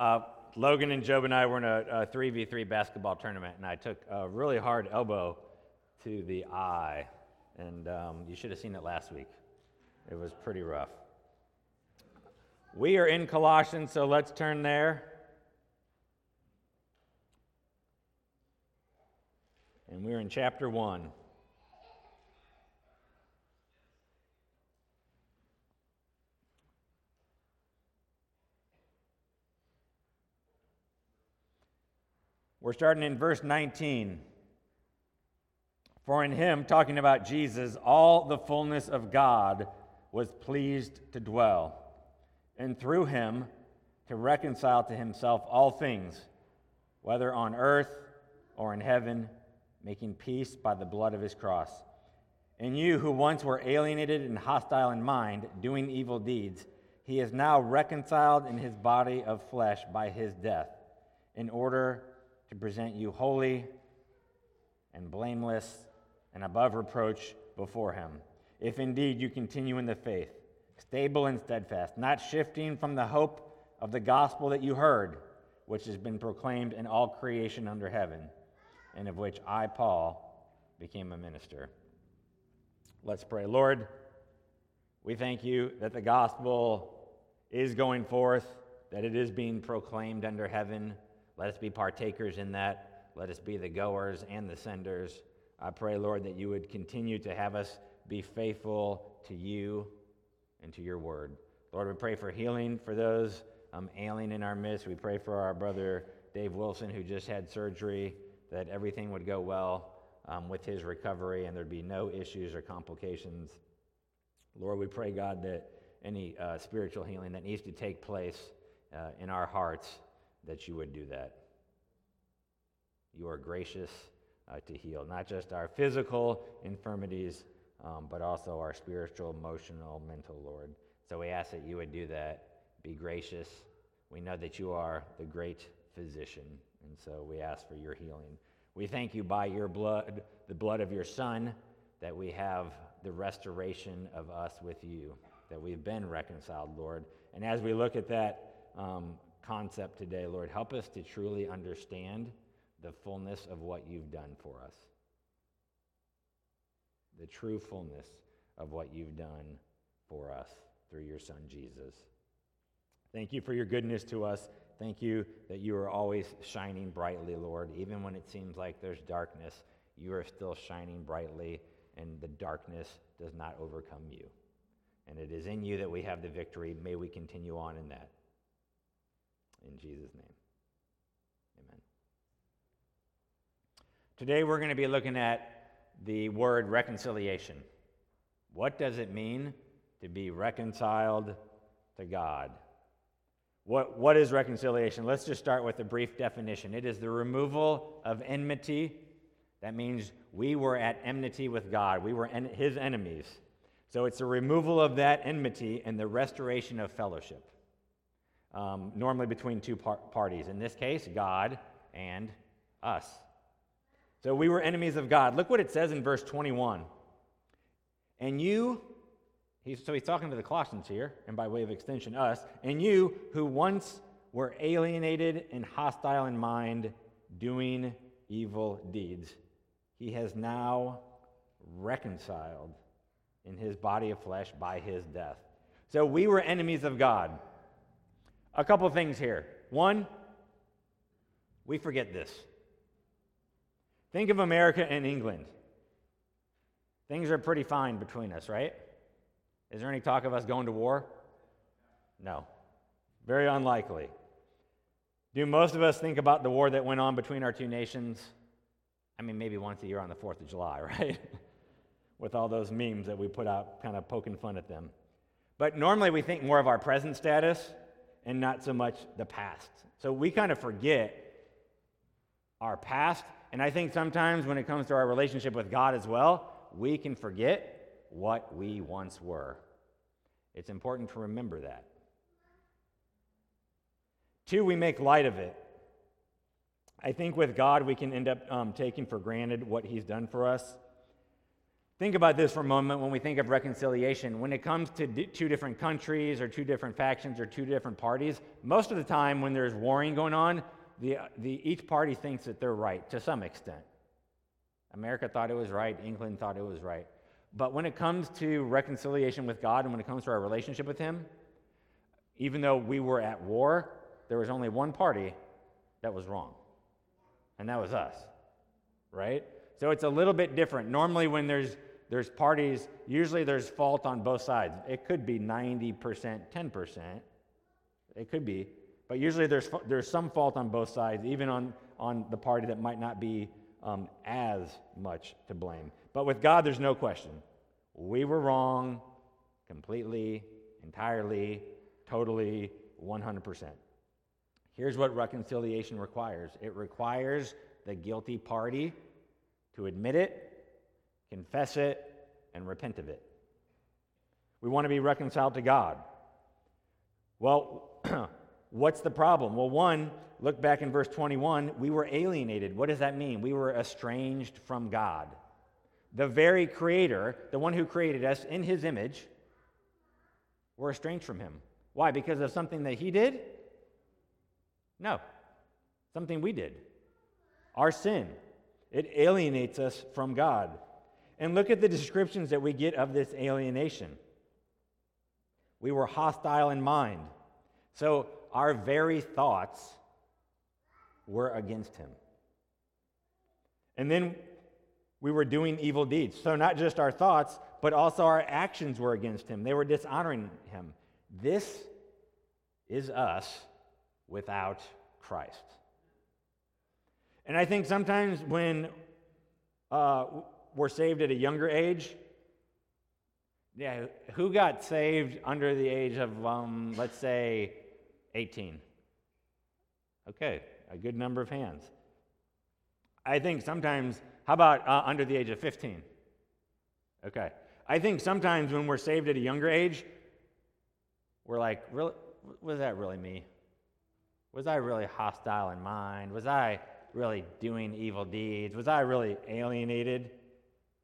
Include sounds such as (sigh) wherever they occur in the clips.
Uh, Logan and Job and I were in a, a 3v3 basketball tournament, and I took a really hard elbow to the eye. And um, you should have seen it last week. It was pretty rough. We are in Colossians, so let's turn there. And we're in chapter 1. We're starting in verse 19. For in him, talking about Jesus, all the fullness of God was pleased to dwell, and through him to reconcile to himself all things, whether on earth or in heaven, making peace by the blood of his cross. And you who once were alienated and hostile in mind, doing evil deeds, he is now reconciled in his body of flesh by his death, in order to present you holy and blameless and above reproach before him. If indeed you continue in the faith, stable and steadfast, not shifting from the hope of the gospel that you heard, which has been proclaimed in all creation under heaven, and of which I, Paul, became a minister. Let's pray. Lord, we thank you that the gospel is going forth, that it is being proclaimed under heaven. Let us be partakers in that. Let us be the goers and the senders. I pray, Lord, that you would continue to have us be faithful to you and to your word. Lord, we pray for healing for those um, ailing in our midst. We pray for our brother Dave Wilson, who just had surgery, that everything would go well um, with his recovery and there'd be no issues or complications. Lord, we pray, God, that any uh, spiritual healing that needs to take place uh, in our hearts that you would do that. You are gracious uh, to heal, not just our physical infirmities, um, but also our spiritual, emotional, mental, Lord. So we ask that you would do that. Be gracious. We know that you are the great physician, and so we ask for your healing. We thank you by your blood, the blood of your Son, that we have the restoration of us with you, that we've been reconciled, Lord. And as we look at that um, concept today, Lord. Help us to truly understand the fullness of what you've done for us. The true fullness of what you've done for us through your Son, Jesus. Thank you for your goodness to us. Thank you that you are always shining brightly, Lord. Even when it seems like there's darkness, you are still shining brightly, and the darkness does not overcome you. And it is in you that we have the victory. May we continue on in that. In Jesus' name. Amen. Today we're going to be looking at the word reconciliation. What does it mean to be reconciled to God? What, what is reconciliation? Let's just start with a brief definition. It is the removal of enmity. That means we were at enmity with God, we were en- his enemies. So it's the removal of that enmity and the restoration of fellowship um, normally between two par- parties. In this case, God and us. So we were enemies of God. Look what it says in verse 21. And you, he's, so he's talking to the Colossians here, and by way of extension, us, and you who once were alienated and hostile in mind, doing evil deeds, he has now reconciled in his body of flesh by his death. So we were enemies of God. A couple things here. One, we forget this. Think of America and England. Things are pretty fine between us, right? Is there any talk of us going to war? No. Very unlikely. Do most of us think about the war that went on between our two nations? I mean, maybe once a year on the 4th of July, (laughs) right? With all those memes that we put out, kind of poking fun at them. But normally we think more of our present status and not so much the past. So we kind of forget our past. And I think sometimes when it comes to our relationship with God as well, we can forget what we once were. It's important to remember that. Two, we make light of it. I think with God, we can end up um, taking for granted what He's done for us. Think about this for a moment when we think of reconciliation. When it comes to d- two different countries or two different factions or two different parties, most of the time when there's warring going on, the, the, each party thinks that they're right to some extent. America thought it was right, England thought it was right. But when it comes to reconciliation with God and when it comes to our relationship with Him, even though we were at war, there was only one party that was wrong, and that was us, right? So it's a little bit different. Normally, when there's there's parties, usually there's fault on both sides. It could be 90%, 10%. It could be. But usually there's, there's some fault on both sides, even on, on the party that might not be um, as much to blame. But with God, there's no question. We were wrong completely, entirely, totally, 100%. Here's what reconciliation requires it requires the guilty party to admit it confess it, and repent of it. We want to be reconciled to God. Well, (clears throat) what's the problem? Well, one, look back in verse 21, we were alienated. What does that mean? We were estranged from God. The very creator, the one who created us in his image, we're estranged from him. Why? Because of something that he did? No. Something we did. Our sin. It alienates us from God. And look at the descriptions that we get of this alienation. We were hostile in mind. So our very thoughts were against him. And then we were doing evil deeds. So not just our thoughts, but also our actions were against him. They were dishonoring him. This is us without Christ. And I think sometimes when uh, were saved at a younger age. Yeah, who got saved under the age of, um, let's say, 18? Okay, a good number of hands. I think sometimes, how about uh, under the age of 15? Okay. I think sometimes when we're saved at a younger age, we're like, really, was that really me? Was I really hostile in mind? Was I really doing evil deeds? Was I really alienated?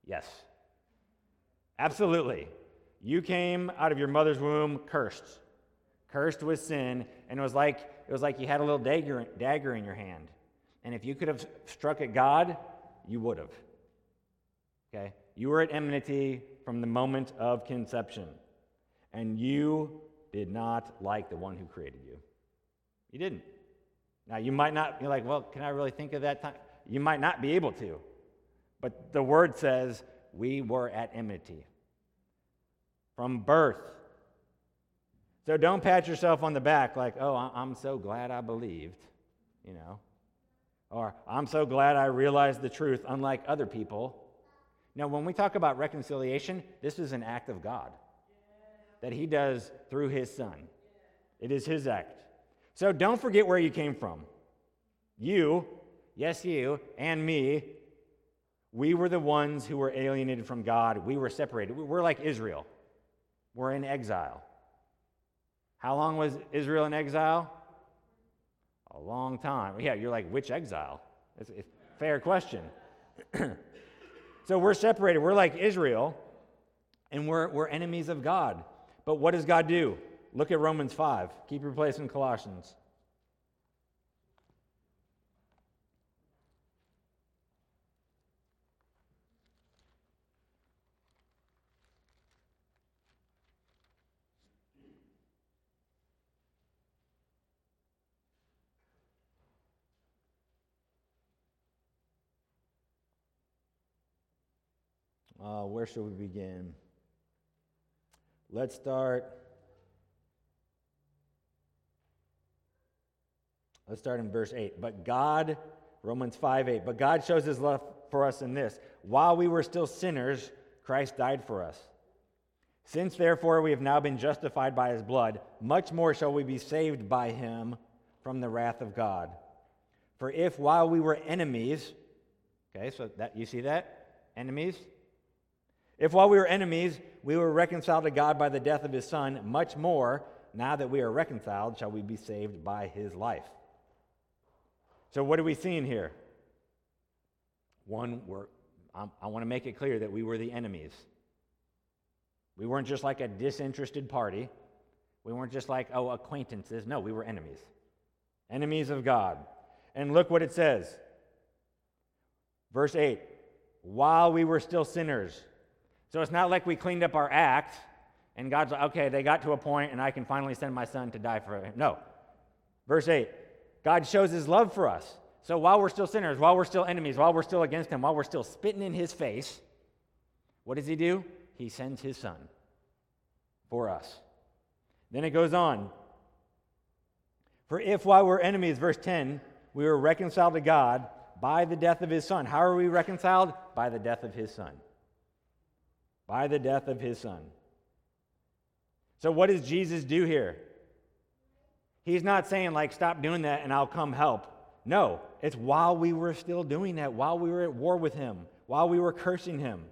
Yes. Absolutely. You came out of your mother's womb cursed, cursed with sin, and it was like it was like you had a little dagger, dagger in your hand. And if you could have struck at God, you would have. Okay? You were at enmity from the moment of conception. And you did not like the one who created you. You didn't. Now, you might not be like, well, can I really think of that time? You might not be able to. But the word says we were at enmity from birth. So don't pat yourself on the back like, oh, I'm so glad I believed, you know, or I'm so glad I realized the truth, unlike other people. Now, when we talk about reconciliation, this is an act of God that He does through His Son. It is His act. So don't forget where you came from. You, yes, you, and me we were the ones who were alienated from God. We were separated. We're like Israel. We're in exile. How long was Israel in exile? A long time. Yeah, you're like, which exile? It's a fair question. (clears throat) so we're separated. We're like Israel, and we're, we're enemies of God. But what does God do? Look at Romans 5. Keep your place in Colossians. Uh, where should we begin? Let's start. Let's start in verse 8. But God, Romans 5 8, but God shows his love for us in this. While we were still sinners, Christ died for us. Since therefore we have now been justified by his blood, much more shall we be saved by him from the wrath of God. For if while we were enemies, okay, so that you see that? Enemies? If while we were enemies, we were reconciled to God by the death of his Son, much more, now that we are reconciled, shall we be saved by his life. So, what are we seeing here? One, we're I'm, I want to make it clear that we were the enemies. We weren't just like a disinterested party. We weren't just like, oh, acquaintances. No, we were enemies. Enemies of God. And look what it says. Verse 8 while we were still sinners. So it's not like we cleaned up our act and God's like, okay, they got to a point and I can finally send my son to die for him. No. Verse 8 God shows his love for us. So while we're still sinners, while we're still enemies, while we're still against him, while we're still spitting in his face, what does he do? He sends his son for us. Then it goes on. For if while we're enemies, verse 10, we were reconciled to God by the death of his son. How are we reconciled? By the death of his son. By the death of his son. So, what does Jesus do here? He's not saying, like, stop doing that and I'll come help. No, it's while we were still doing that, while we were at war with him, while we were cursing him.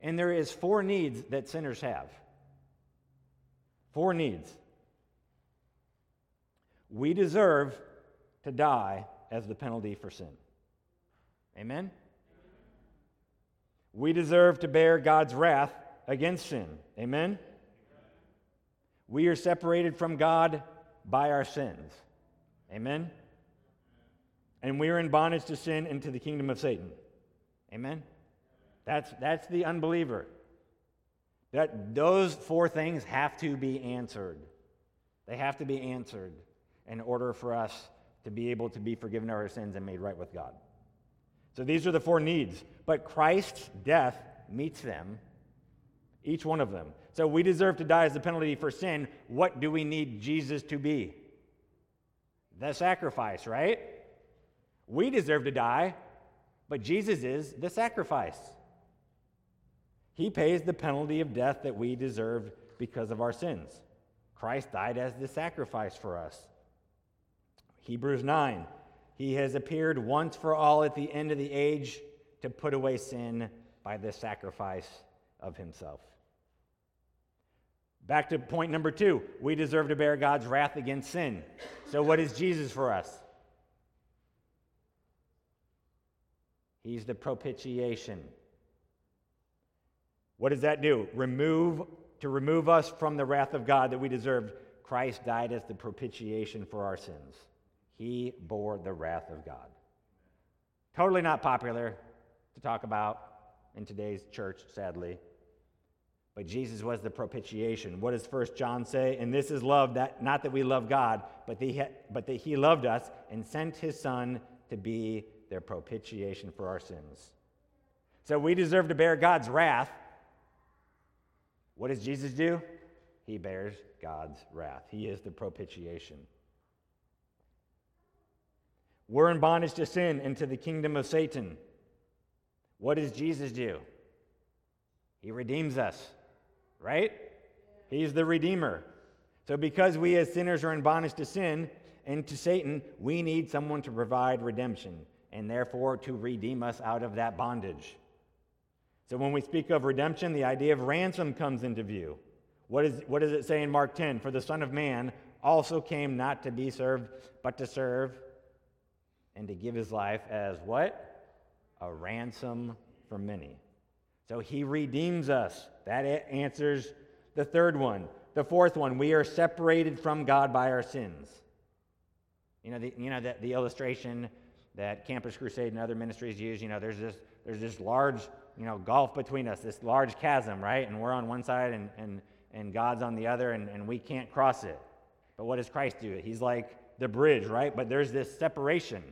And there is four needs that sinners have. Four needs. We deserve to die as the penalty for sin. Amen? We deserve to bear God's wrath against sin. Amen? We are separated from God by our sins. Amen? And we are in bondage to sin and to the kingdom of Satan. Amen? That's, that's the unbeliever. That those four things have to be answered. They have to be answered in order for us to be able to be forgiven of our sins and made right with God. So these are the four needs. But Christ's death meets them, each one of them. So we deserve to die as the penalty for sin. What do we need Jesus to be? The sacrifice, right? We deserve to die, but Jesus is the sacrifice. He pays the penalty of death that we deserved because of our sins. Christ died as the sacrifice for us. Hebrews 9 He has appeared once for all at the end of the age to put away sin by the sacrifice of himself. Back to point number two we deserve to bear God's wrath against sin. So, what is Jesus for us? He's the propitiation. What does that do? Remove to remove us from the wrath of God that we deserved. Christ died as the propitiation for our sins. He bore the wrath of God. Totally not popular to talk about in today's church, sadly. But Jesus was the propitiation. What does First John say? And this is love, that not that we love God, but, but that he loved us and sent his son to be their propitiation for our sins. So we deserve to bear God's wrath. What does Jesus do? He bears God's wrath. He is the propitiation. We're in bondage to sin and to the kingdom of Satan. What does Jesus do? He redeems us, right? He's the Redeemer. So, because we as sinners are in bondage to sin and to Satan, we need someone to provide redemption and therefore to redeem us out of that bondage. So, when we speak of redemption, the idea of ransom comes into view. What, is, what does it say in Mark 10? For the Son of Man also came not to be served, but to serve and to give his life as what? A ransom for many. So he redeems us. That answers the third one. The fourth one, we are separated from God by our sins. You know, the, you know the, the illustration that Campus Crusade and other ministries use, you know, there's this, there's this large, you know, gulf between us, this large chasm, right? And we're on one side and, and, and God's on the other, and, and we can't cross it. But what does Christ do? He's like the bridge, right? But there's this separation.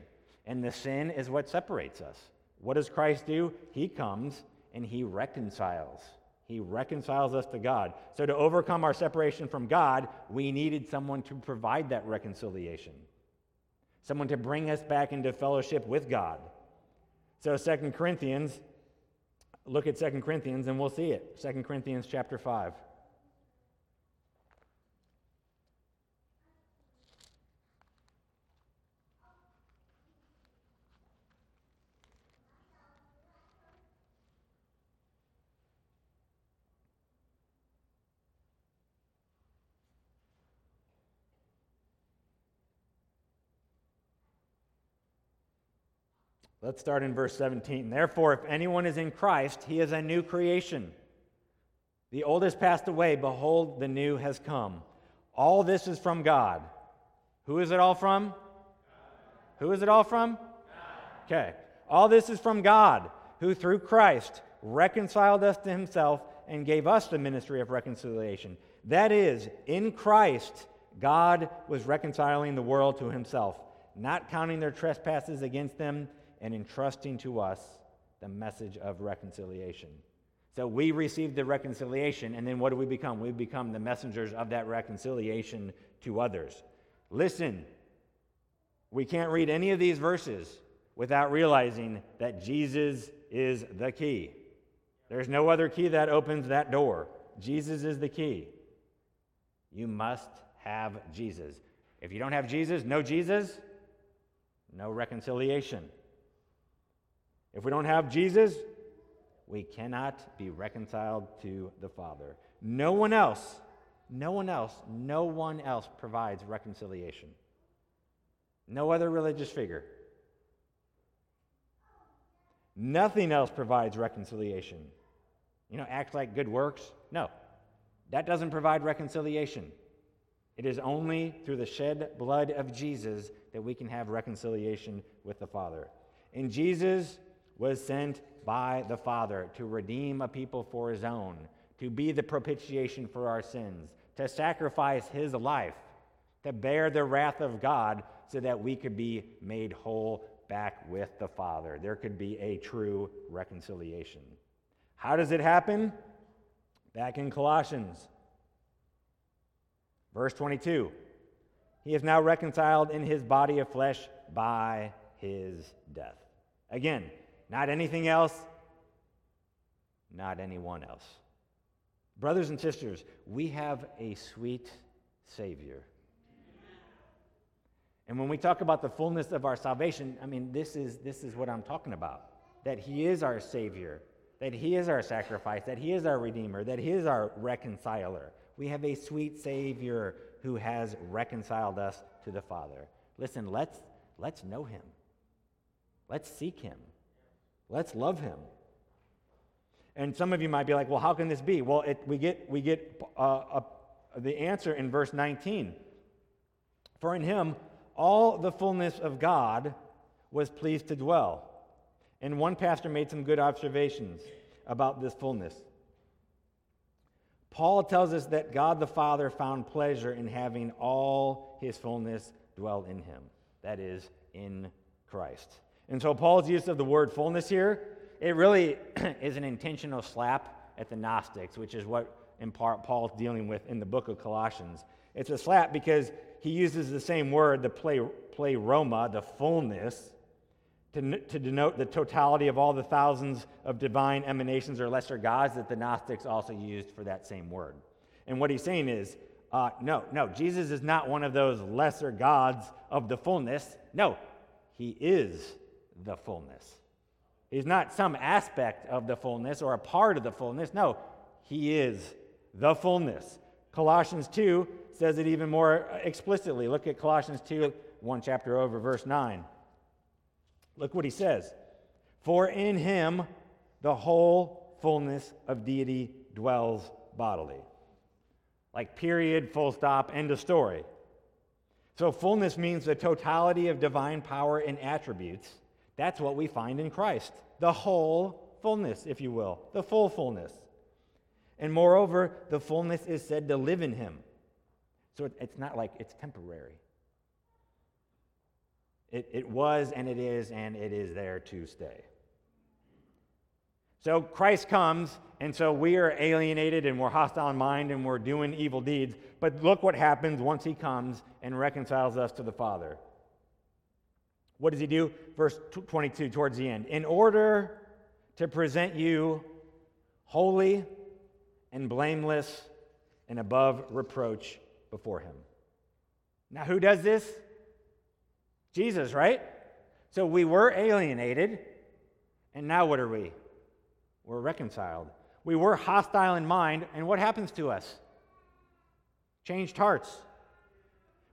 And the sin is what separates us. What does Christ do? He comes and he reconciles. He reconciles us to God. So, to overcome our separation from God, we needed someone to provide that reconciliation, someone to bring us back into fellowship with God. So, Second Corinthians, look at Second Corinthians and we'll see it. Second Corinthians chapter 5. Let's start in verse 17. Therefore, if anyone is in Christ, he is a new creation. The old has passed away. Behold, the new has come. All this is from God. Who is it all from? Who is it all from? Okay. All this is from God, who through Christ reconciled us to himself and gave us the ministry of reconciliation. That is, in Christ, God was reconciling the world to himself, not counting their trespasses against them, and entrusting to us the message of reconciliation. So we receive the reconciliation, and then what do we become? We become the messengers of that reconciliation to others. Listen, we can't read any of these verses without realizing that Jesus is the key. There's no other key that opens that door. Jesus is the key. You must have Jesus. If you don't have Jesus, no Jesus, no reconciliation. If we don't have Jesus, we cannot be reconciled to the Father. No one else, no one else, no one else provides reconciliation. No other religious figure. Nothing else provides reconciliation. You know, act like good works. No, that doesn't provide reconciliation. It is only through the shed blood of Jesus that we can have reconciliation with the Father. And Jesus was sent by the Father to redeem a people for his own, to be the propitiation for our sins, to sacrifice his life, to bear the wrath of God so that we could be made whole back with the Father. There could be a true reconciliation. How does it happen? Back in Colossians, verse 22. He is now reconciled in his body of flesh by his death. Again, not anything else, not anyone else. Brothers and sisters, we have a sweet Savior. And when we talk about the fullness of our salvation, I mean, this is, this is what I'm talking about that He is our Savior, that He is our sacrifice, that He is our Redeemer, that He is our reconciler. We have a sweet Savior who has reconciled us to the Father. Listen, let's, let's know Him, let's seek Him. Let's love him. And some of you might be like, well, how can this be? Well, it, we get, we get uh, the answer in verse 19. For in him, all the fullness of God was pleased to dwell. And one pastor made some good observations about this fullness. Paul tells us that God the Father found pleasure in having all his fullness dwell in him, that is, in Christ. And so Paul's use of the word fullness here, it really (clears throat) is an intentional slap at the Gnostics, which is what in part Paul's dealing with in the book of Colossians. It's a slap because he uses the same word, the play, pleroma, the fullness, to, to denote the totality of all the thousands of divine emanations or lesser gods that the Gnostics also used for that same word. And what he's saying is, uh, no, no, Jesus is not one of those lesser gods of the fullness. No, he is the fullness. He's not some aspect of the fullness or a part of the fullness. No, he is the fullness. Colossians 2 says it even more explicitly. Look at Colossians 2, one chapter over, verse 9. Look what he says. For in him the whole fullness of deity dwells bodily. Like, period, full stop, end of story. So, fullness means the totality of divine power and attributes that's what we find in Christ the whole fullness, if you will, the full fullness. And moreover, the fullness is said to live in him. So it's not like it's temporary. It, it was and it is and it is there to stay. So Christ comes, and so we are alienated and we're hostile in mind and we're doing evil deeds. But look what happens once he comes and reconciles us to the Father. What does he do? Verse 22, towards the end. In order to present you holy and blameless and above reproach before him. Now, who does this? Jesus, right? So we were alienated, and now what are we? We're reconciled. We were hostile in mind, and what happens to us? Changed hearts.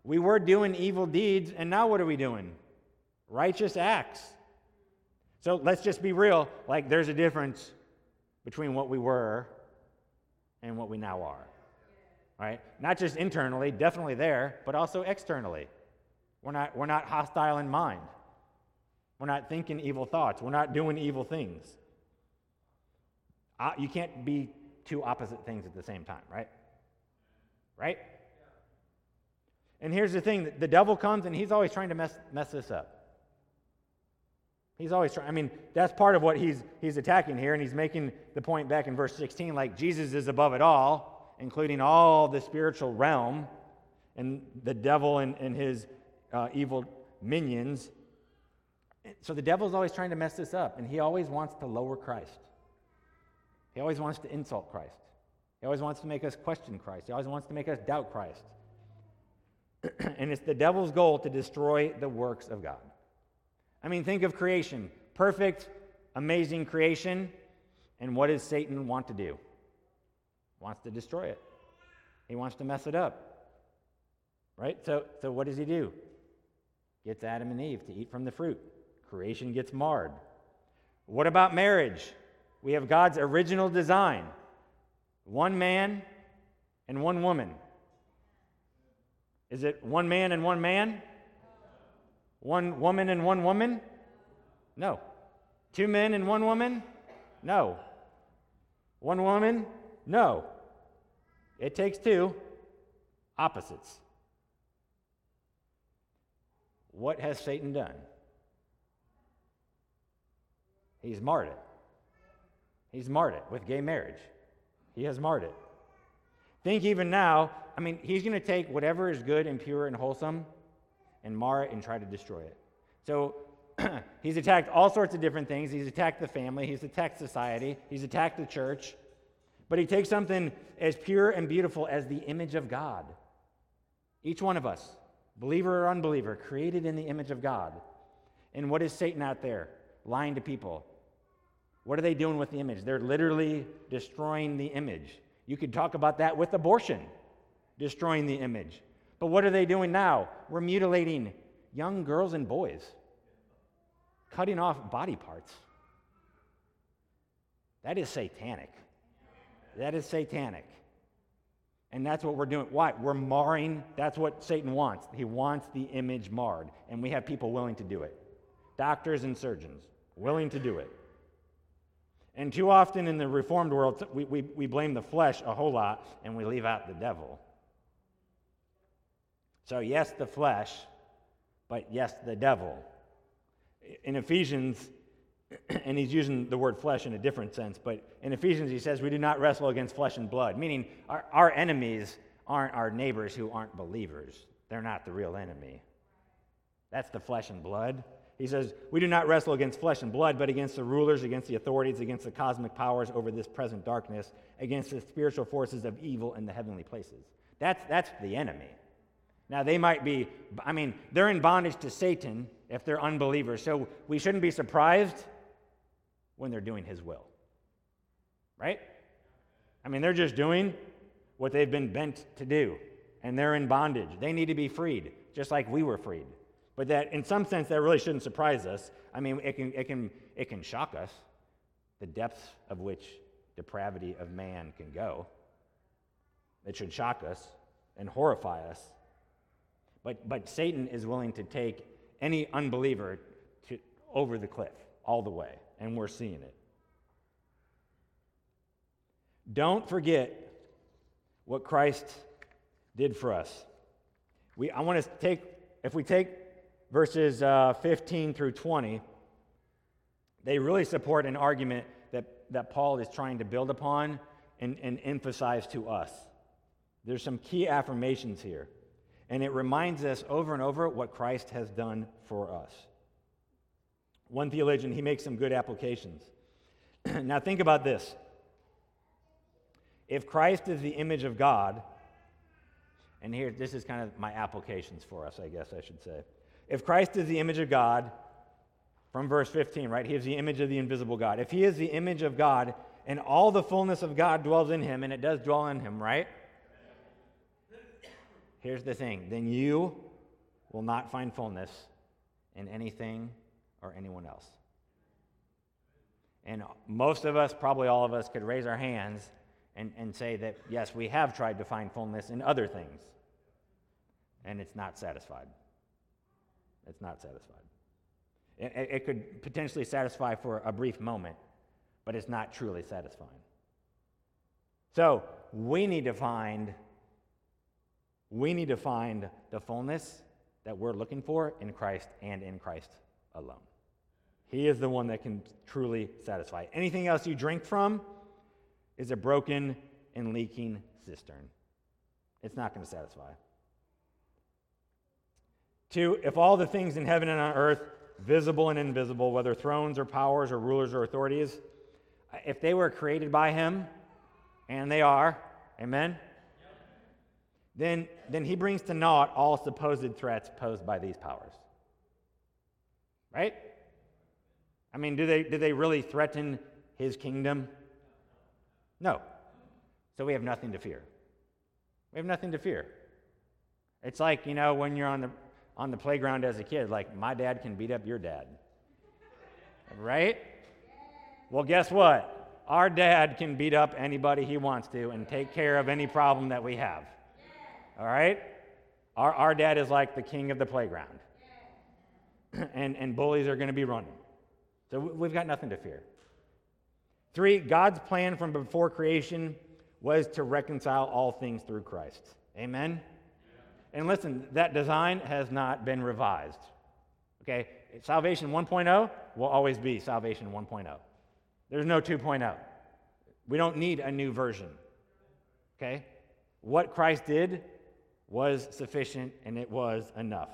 We were doing evil deeds, and now what are we doing? Righteous acts. So let's just be real. Like, there's a difference between what we were and what we now are. Right? Not just internally, definitely there, but also externally. We're not, we're not hostile in mind. We're not thinking evil thoughts. We're not doing evil things. Uh, you can't be two opposite things at the same time, right? Right? And here's the thing the devil comes and he's always trying to mess, mess this up. He's always trying. I mean, that's part of what he's, he's attacking here, and he's making the point back in verse 16 like Jesus is above it all, including all the spiritual realm, and the devil and, and his uh, evil minions. So the devil's always trying to mess this up, and he always wants to lower Christ. He always wants to insult Christ. He always wants to make us question Christ. He always wants to make us doubt Christ. (clears throat) and it's the devil's goal to destroy the works of God. I mean, think of creation perfect, amazing creation. And what does Satan want to do? Wants to destroy it. He wants to mess it up. Right? So, so what does he do? Gets Adam and Eve to eat from the fruit. Creation gets marred. What about marriage? We have God's original design one man and one woman. Is it one man and one man? One woman and one woman? No. Two men and one woman? No. One woman? No. It takes two opposites. What has Satan done? He's marred it. He's marred it with gay marriage. He has marred it. Think even now, I mean, he's going to take whatever is good and pure and wholesome and mar it and try to destroy it. So (clears throat) he's attacked all sorts of different things. He's attacked the family, he's attacked society, he's attacked the church. But he takes something as pure and beautiful as the image of God. Each one of us, believer or unbeliever, created in the image of God. And what is Satan out there? Lying to people. What are they doing with the image? They're literally destroying the image. You could talk about that with abortion, destroying the image. But what are they doing now? We're mutilating young girls and boys, cutting off body parts. That is satanic. That is satanic. And that's what we're doing. Why? We're marring. That's what Satan wants. He wants the image marred. And we have people willing to do it doctors and surgeons willing to do it. And too often in the Reformed world, we, we, we blame the flesh a whole lot and we leave out the devil. So, yes, the flesh, but yes, the devil. In Ephesians, (clears throat) and he's using the word flesh in a different sense, but in Ephesians he says, We do not wrestle against flesh and blood, meaning our, our enemies aren't our neighbors who aren't believers. They're not the real enemy. That's the flesh and blood. He says, We do not wrestle against flesh and blood, but against the rulers, against the authorities, against the cosmic powers over this present darkness, against the spiritual forces of evil in the heavenly places. That's, that's the enemy. Now, they might be, I mean, they're in bondage to Satan if they're unbelievers. So we shouldn't be surprised when they're doing his will. Right? I mean, they're just doing what they've been bent to do, and they're in bondage. They need to be freed, just like we were freed. But that, in some sense, that really shouldn't surprise us. I mean, it can, it can, it can shock us, the depths of which depravity of man can go. It should shock us and horrify us. But, but Satan is willing to take any unbeliever to, over the cliff all the way, and we're seeing it. Don't forget what Christ did for us. We, I want to take, if we take verses uh, 15 through 20, they really support an argument that, that Paul is trying to build upon and, and emphasize to us. There's some key affirmations here. And it reminds us over and over what Christ has done for us. One theologian, he makes some good applications. (clears throat) now, think about this. If Christ is the image of God, and here, this is kind of my applications for us, I guess I should say. If Christ is the image of God, from verse 15, right? He is the image of the invisible God. If he is the image of God and all the fullness of God dwells in him, and it does dwell in him, right? Here's the thing then you will not find fullness in anything or anyone else. And most of us, probably all of us, could raise our hands and, and say that, yes, we have tried to find fullness in other things. And it's not satisfied. It's not satisfied. It, it could potentially satisfy for a brief moment, but it's not truly satisfying. So we need to find we need to find the fullness that we're looking for in Christ and in Christ alone. He is the one that can truly satisfy. Anything else you drink from is a broken and leaking cistern. It's not going to satisfy. Two, if all the things in heaven and on earth, visible and invisible, whether thrones or powers or rulers or authorities, if they were created by him, and they are, amen, then, then he brings to naught all supposed threats posed by these powers. Right? I mean, do they, do they really threaten his kingdom? No. So we have nothing to fear. We have nothing to fear. It's like, you know, when you're on the, on the playground as a kid, like, my dad can beat up your dad. Right? Well, guess what? Our dad can beat up anybody he wants to and take care of any problem that we have. All right? Our, our dad is like the king of the playground. (clears throat) and, and bullies are going to be running. So we've got nothing to fear. Three, God's plan from before creation was to reconcile all things through Christ. Amen? And listen, that design has not been revised. Okay? Salvation 1.0 will always be Salvation 1.0. There's no 2.0. We don't need a new version. Okay? What Christ did was sufficient and it was enough.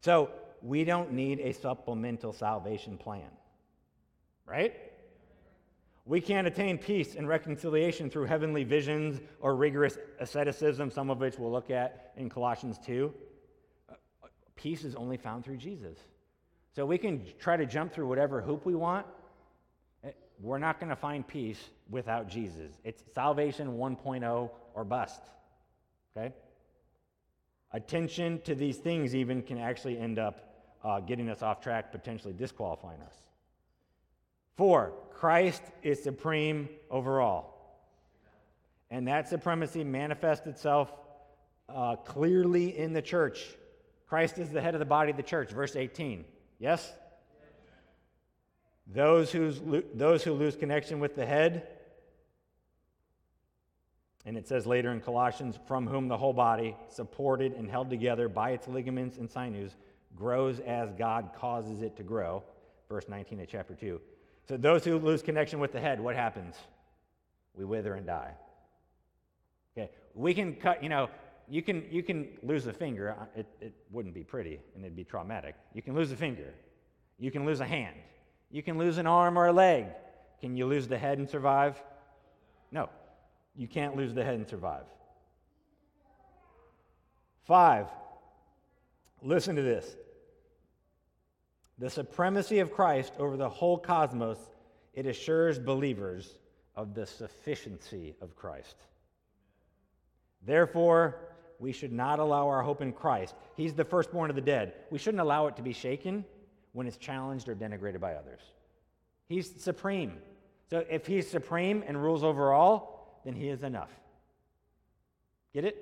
So we don't need a supplemental salvation plan, right? We can't attain peace and reconciliation through heavenly visions or rigorous asceticism, some of which we'll look at in Colossians 2. Peace is only found through Jesus. So we can try to jump through whatever hoop we want. Eh, we're not going to find peace without Jesus. It's salvation 1.0 or bust. Okay? Attention to these things, even, can actually end up uh, getting us off track, potentially disqualifying us. Four, Christ is supreme over all. And that supremacy manifests itself uh, clearly in the church. Christ is the head of the body of the church, verse 18. Yes? Those, who's, those who lose connection with the head and it says later in Colossians, from whom the whole body, supported and held together by its ligaments and sinews, grows as God causes it to grow. Verse 19 of chapter 2. So those who lose connection with the head, what happens? We wither and die. Okay, we can cut, you know, you can, you can lose a finger. It, it wouldn't be pretty and it'd be traumatic. You can lose a finger. You can lose a hand. You can lose an arm or a leg. Can you lose the head and survive? No. You can't lose the head and survive. Five, listen to this. The supremacy of Christ over the whole cosmos, it assures believers of the sufficiency of Christ. Therefore, we should not allow our hope in Christ. He's the firstborn of the dead. We shouldn't allow it to be shaken when it's challenged or denigrated by others. He's supreme. So if he's supreme and rules over all, then he is enough. Get it?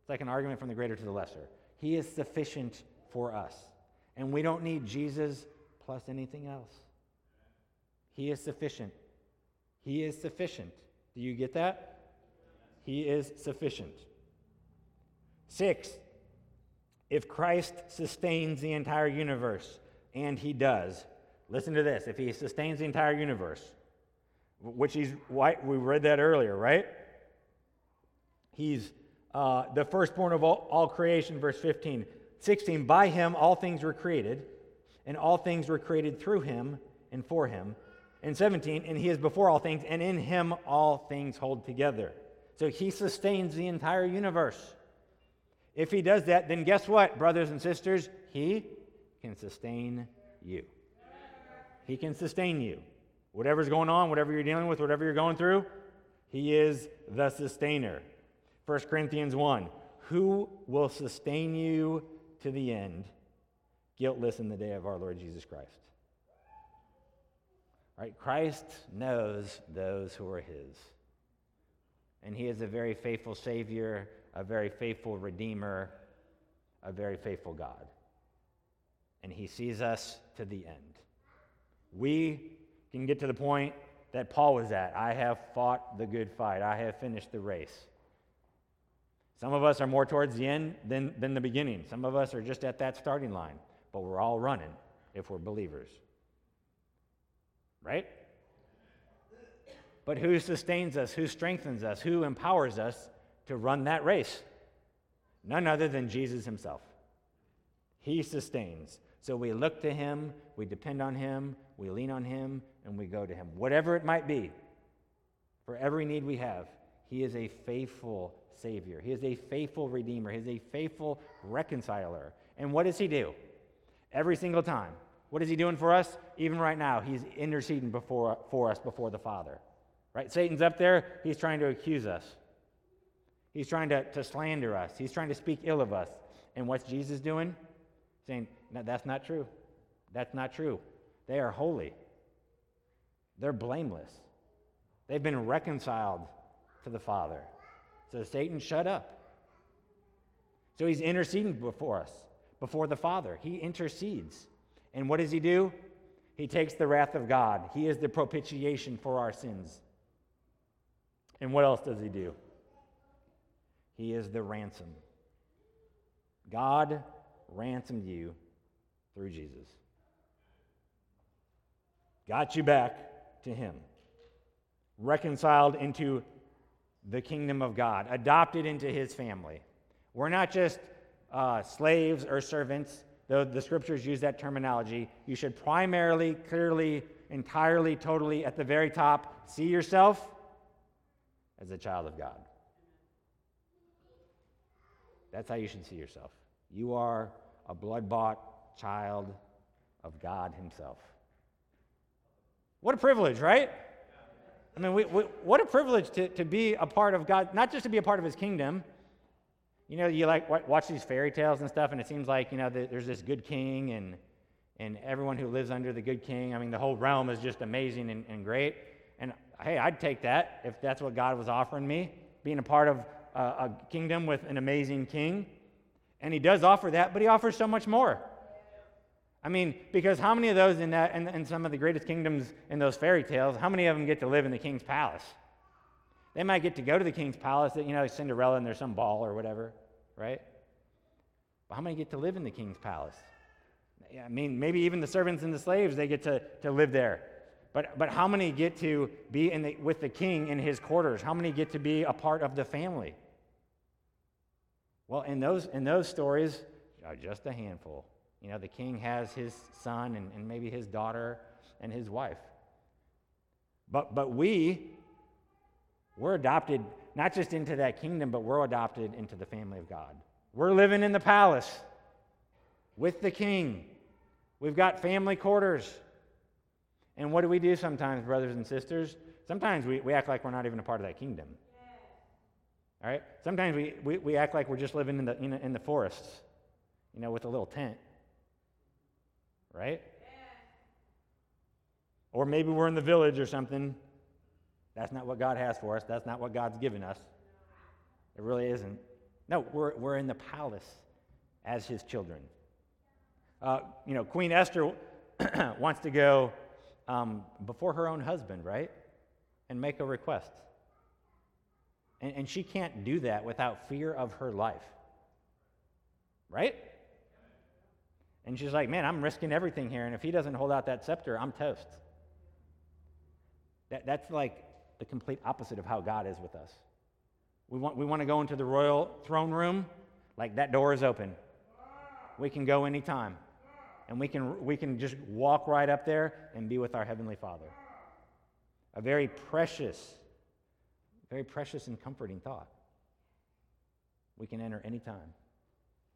It's like an argument from the greater to the lesser. He is sufficient for us. And we don't need Jesus plus anything else. He is sufficient. He is sufficient. Do you get that? He is sufficient. Six, if Christ sustains the entire universe, and he does, listen to this if he sustains the entire universe, which he's, we read that earlier, right? He's uh, the firstborn of all, all creation, verse 15. 16, by him all things were created, and all things were created through him and for him. And 17, and he is before all things, and in him all things hold together. So he sustains the entire universe. If he does that, then guess what, brothers and sisters? He can sustain you. He can sustain you. Whatever's going on, whatever you're dealing with, whatever you're going through, He is the sustainer. 1 Corinthians 1 Who will sustain you to the end, guiltless in the day of our Lord Jesus Christ? Right? Christ knows those who are his. And he is a very faithful Savior, a very faithful Redeemer, a very faithful God. And he sees us to the end. We can get to the point that Paul was at. I have fought the good fight, I have finished the race. Some of us are more towards the end than, than the beginning. Some of us are just at that starting line, but we're all running if we're believers. Right? But who sustains us? Who strengthens us? Who empowers us to run that race? None other than Jesus himself. He sustains. So we look to him, we depend on him, we lean on him, and we go to him. Whatever it might be, for every need we have, he is a faithful Savior. He is a faithful Redeemer. He is a faithful reconciler. And what does he do? Every single time. What is he doing for us? Even right now, he's interceding before, for us before the Father. Right? Satan's up there, he's trying to accuse us. He's trying to, to slander us. He's trying to speak ill of us. And what's Jesus doing? Saying, no, that's not true. That's not true. They are holy. They're blameless. They've been reconciled to the Father. So Satan, shut up. So he's interceding before us, before the Father. He intercedes. And what does he do? He takes the wrath of God. He is the propitiation for our sins. And what else does he do? He is the ransom. God ransomed you through Jesus. Got you back to him. Reconciled into the kingdom of God, adopted into his family. We're not just uh, slaves or servants, though the scriptures use that terminology. You should primarily, clearly, entirely, totally, at the very top, see yourself as a child of God. That's how you should see yourself. You are a blood bought child of God Himself. What a privilege, right? I mean, we, we, what a privilege to, to be a part of God, not just to be a part of His kingdom. You know, you like watch these fairy tales and stuff, and it seems like, you know, there's this good king and, and everyone who lives under the good king. I mean, the whole realm is just amazing and, and great. And hey, I'd take that if that's what God was offering me, being a part of a, a kingdom with an amazing king. And He does offer that, but He offers so much more. I mean, because how many of those in that in, in some of the greatest kingdoms in those fairy tales, how many of them get to live in the king's palace? They might get to go to the king's palace, you know, Cinderella and there's some ball or whatever, right? But how many get to live in the king's palace? I mean, maybe even the servants and the slaves, they get to, to live there. But, but how many get to be in the, with the king in his quarters? How many get to be a part of the family? Well, in those, in those stories, uh, just a handful. You know, the king has his son and, and maybe his daughter and his wife. But, but we, we're adopted not just into that kingdom, but we're adopted into the family of God. We're living in the palace with the king. We've got family quarters. And what do we do sometimes, brothers and sisters? Sometimes we, we act like we're not even a part of that kingdom. All right? Sometimes we, we, we act like we're just living in the, in, in the forests, you know, with a little tent right? Or maybe we're in the village or something. That's not what God has for us. That's not what God's given us. It really isn't. No, we're, we're in the palace as his children. Uh, you know, Queen Esther (clears throat) wants to go um, before her own husband, right? And make a request. And, and she can't do that without fear of her life. Right? And she's like, Man, I'm risking everything here. And if he doesn't hold out that scepter, I'm toast. That, that's like the complete opposite of how God is with us. We want, we want to go into the royal throne room, like that door is open. We can go anytime. And we can, we can just walk right up there and be with our Heavenly Father. A very precious, very precious and comforting thought. We can enter anytime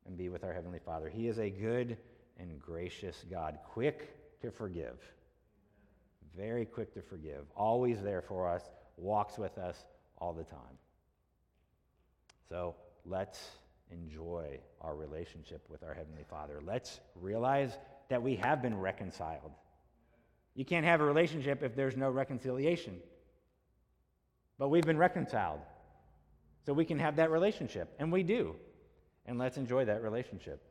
and be with our Heavenly Father. He is a good and gracious God, quick to forgive, very quick to forgive, always there for us, walks with us all the time. So let's enjoy our relationship with our Heavenly Father. Let's realize that we have been reconciled. You can't have a relationship if there's no reconciliation. But we've been reconciled. So we can have that relationship, and we do. And let's enjoy that relationship.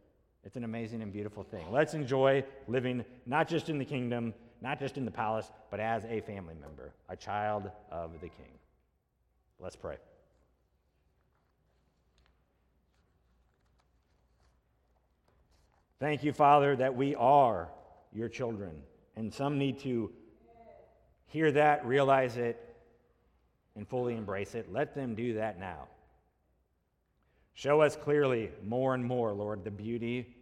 It's an amazing and beautiful thing. Let's enjoy living not just in the kingdom, not just in the palace, but as a family member, a child of the king. Let's pray. Thank you, Father, that we are your children. And some need to hear that, realize it, and fully embrace it. Let them do that now. Show us clearly more and more, Lord, the beauty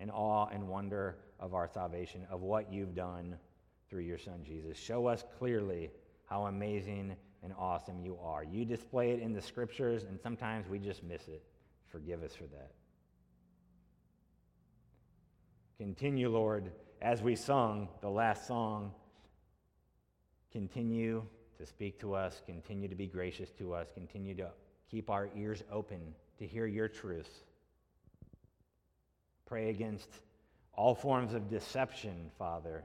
and awe and wonder of our salvation, of what you've done through your Son, Jesus. Show us clearly how amazing and awesome you are. You display it in the scriptures, and sometimes we just miss it. Forgive us for that. Continue, Lord, as we sung the last song, continue to speak to us, continue to be gracious to us, continue to keep our ears open to hear your truth. Pray against all forms of deception, Father.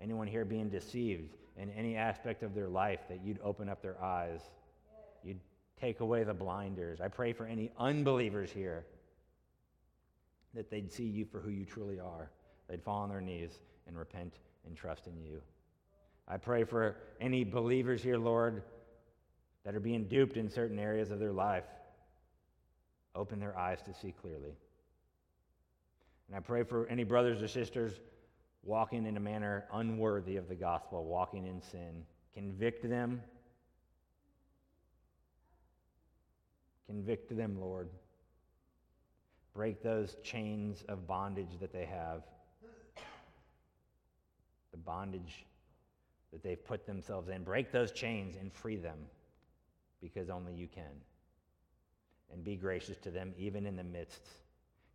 Anyone here being deceived in any aspect of their life, that you'd open up their eyes, you'd take away the blinders. I pray for any unbelievers here that they'd see you for who you truly are. They'd fall on their knees and repent and trust in you. I pray for any believers here, Lord, that are being duped in certain areas of their life. Open their eyes to see clearly. And I pray for any brothers or sisters walking in a manner unworthy of the gospel, walking in sin. Convict them. Convict them, Lord. Break those chains of bondage that they have, the bondage that they've put themselves in. Break those chains and free them because only you can. And be gracious to them even in the midst.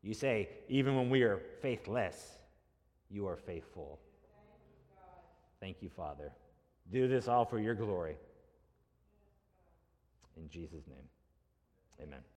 You say, even when we are faithless, you are faithful. Thank you, Father. Do this all for your glory. In Jesus' name, amen.